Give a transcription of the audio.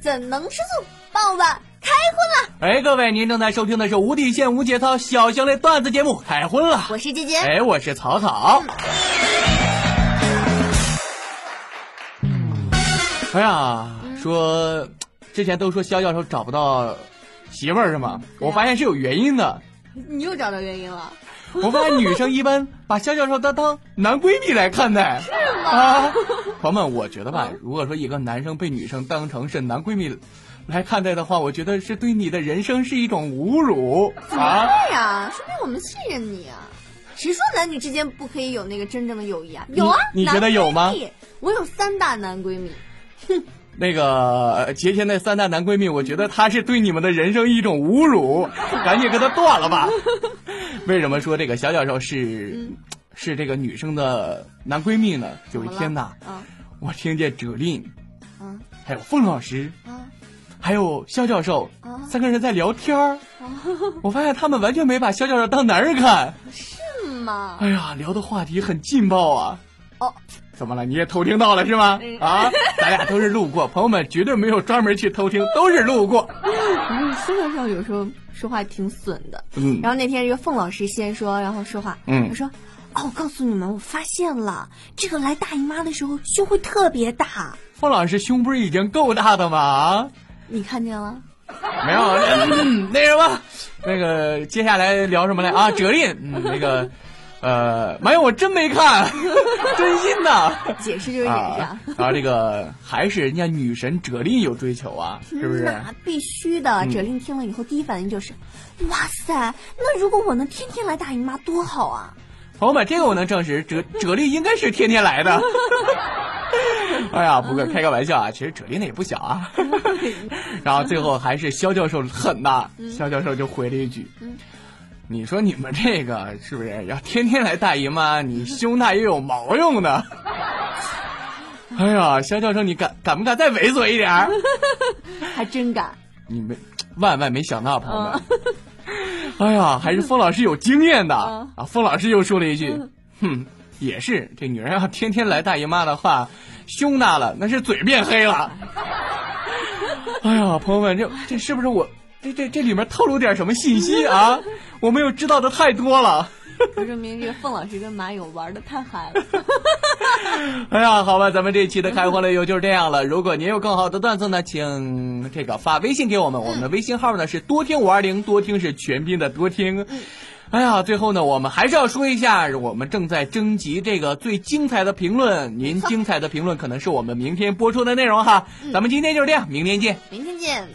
怎能吃素？傍晚开荤了。哎，各位，您正在收听的是无底线无节操小型类段子节目《开荤了》。我是姐姐。哎，我是草草。哎呀，说之前都说肖教授找不到媳妇儿是吗？我发现是有原因的。你又找到原因了。我发现女生一般把肖教授当当男闺蜜来看待。是吗？啊，朋友们，我觉得吧，如果说一个男生被女生当成是男闺蜜来看待的话，我觉得是对你的人生是一种侮辱。怎么会呀？说明我们信任你啊！谁说男女之间不可以有那个真正的友谊啊？有啊，你觉得有吗？我有三大男闺蜜。哼。那个节前那三大男闺蜜，我觉得他是对你们的人生一种侮辱，赶紧跟他断了吧。为什么说这个小教授是是这个女生的男闺蜜呢？有一天呐，我听见哲令，还有凤老师，还有肖教授三个人在聊天儿，我发现他们完全没把肖教授当男人看。是吗？哎呀，聊的话题很劲爆啊。哦。怎么了？你也偷听到了是吗？啊，咱俩都是路过，朋友们绝对没有专门去偷听，都是路过。孙教授有时候说话挺损的，嗯。然后那天这个凤老师先说，然后说话，嗯，他说：“哦，我告诉你们，我发现了，这个来大姨妈的时候胸会特别大。”凤老师胸不是已经够大的吗？啊，你看见了？没有，那什么，那个接下来聊什么来啊？哲林，嗯，那个。呃，没有，我真没看，真心的。解释就是这样。啊，这个还是人家女神哲令有追求啊，是不是？那必须的。哲令听了以后，第一反应就是，哇塞，那如果我能天天来大姨妈，多好啊！朋友们，这个我能证实，哲哲令应该是天天来的。哎呀，不过开个玩笑啊，其实哲令的也不小啊。然后最后还是肖教授狠呐，肖教授就回了一句。你说你们这个是不是要天天来大姨妈？你胸大也有毛用的。哎呀，肖教授，你敢敢不敢再猥琐一点？还真敢。你们万万没想到，朋友们。哎呀，还是风老师有经验的啊！风老师又说了一句：“哼，也是，这女人要天天来大姨妈的话，胸大了那是嘴变黑了。”哎呀，朋友们，这这是不是我？这这这里面透露点什么信息啊？我们又知道的太多了。说明这个凤老师跟马友玩的太嗨了。哎呀，好吧，咱们这一期的开欢乐游就是这样了。如果您有更好的段子呢，请这个发微信给我们，我们的微信号呢是多听五二零，多听是全拼的多听。哎呀，最后呢，我们还是要说一下，我们正在征集这个最精彩的评论，您精彩的评论可能是我们明天播出的内容哈。咱们今天就是这样，明天见。明天见。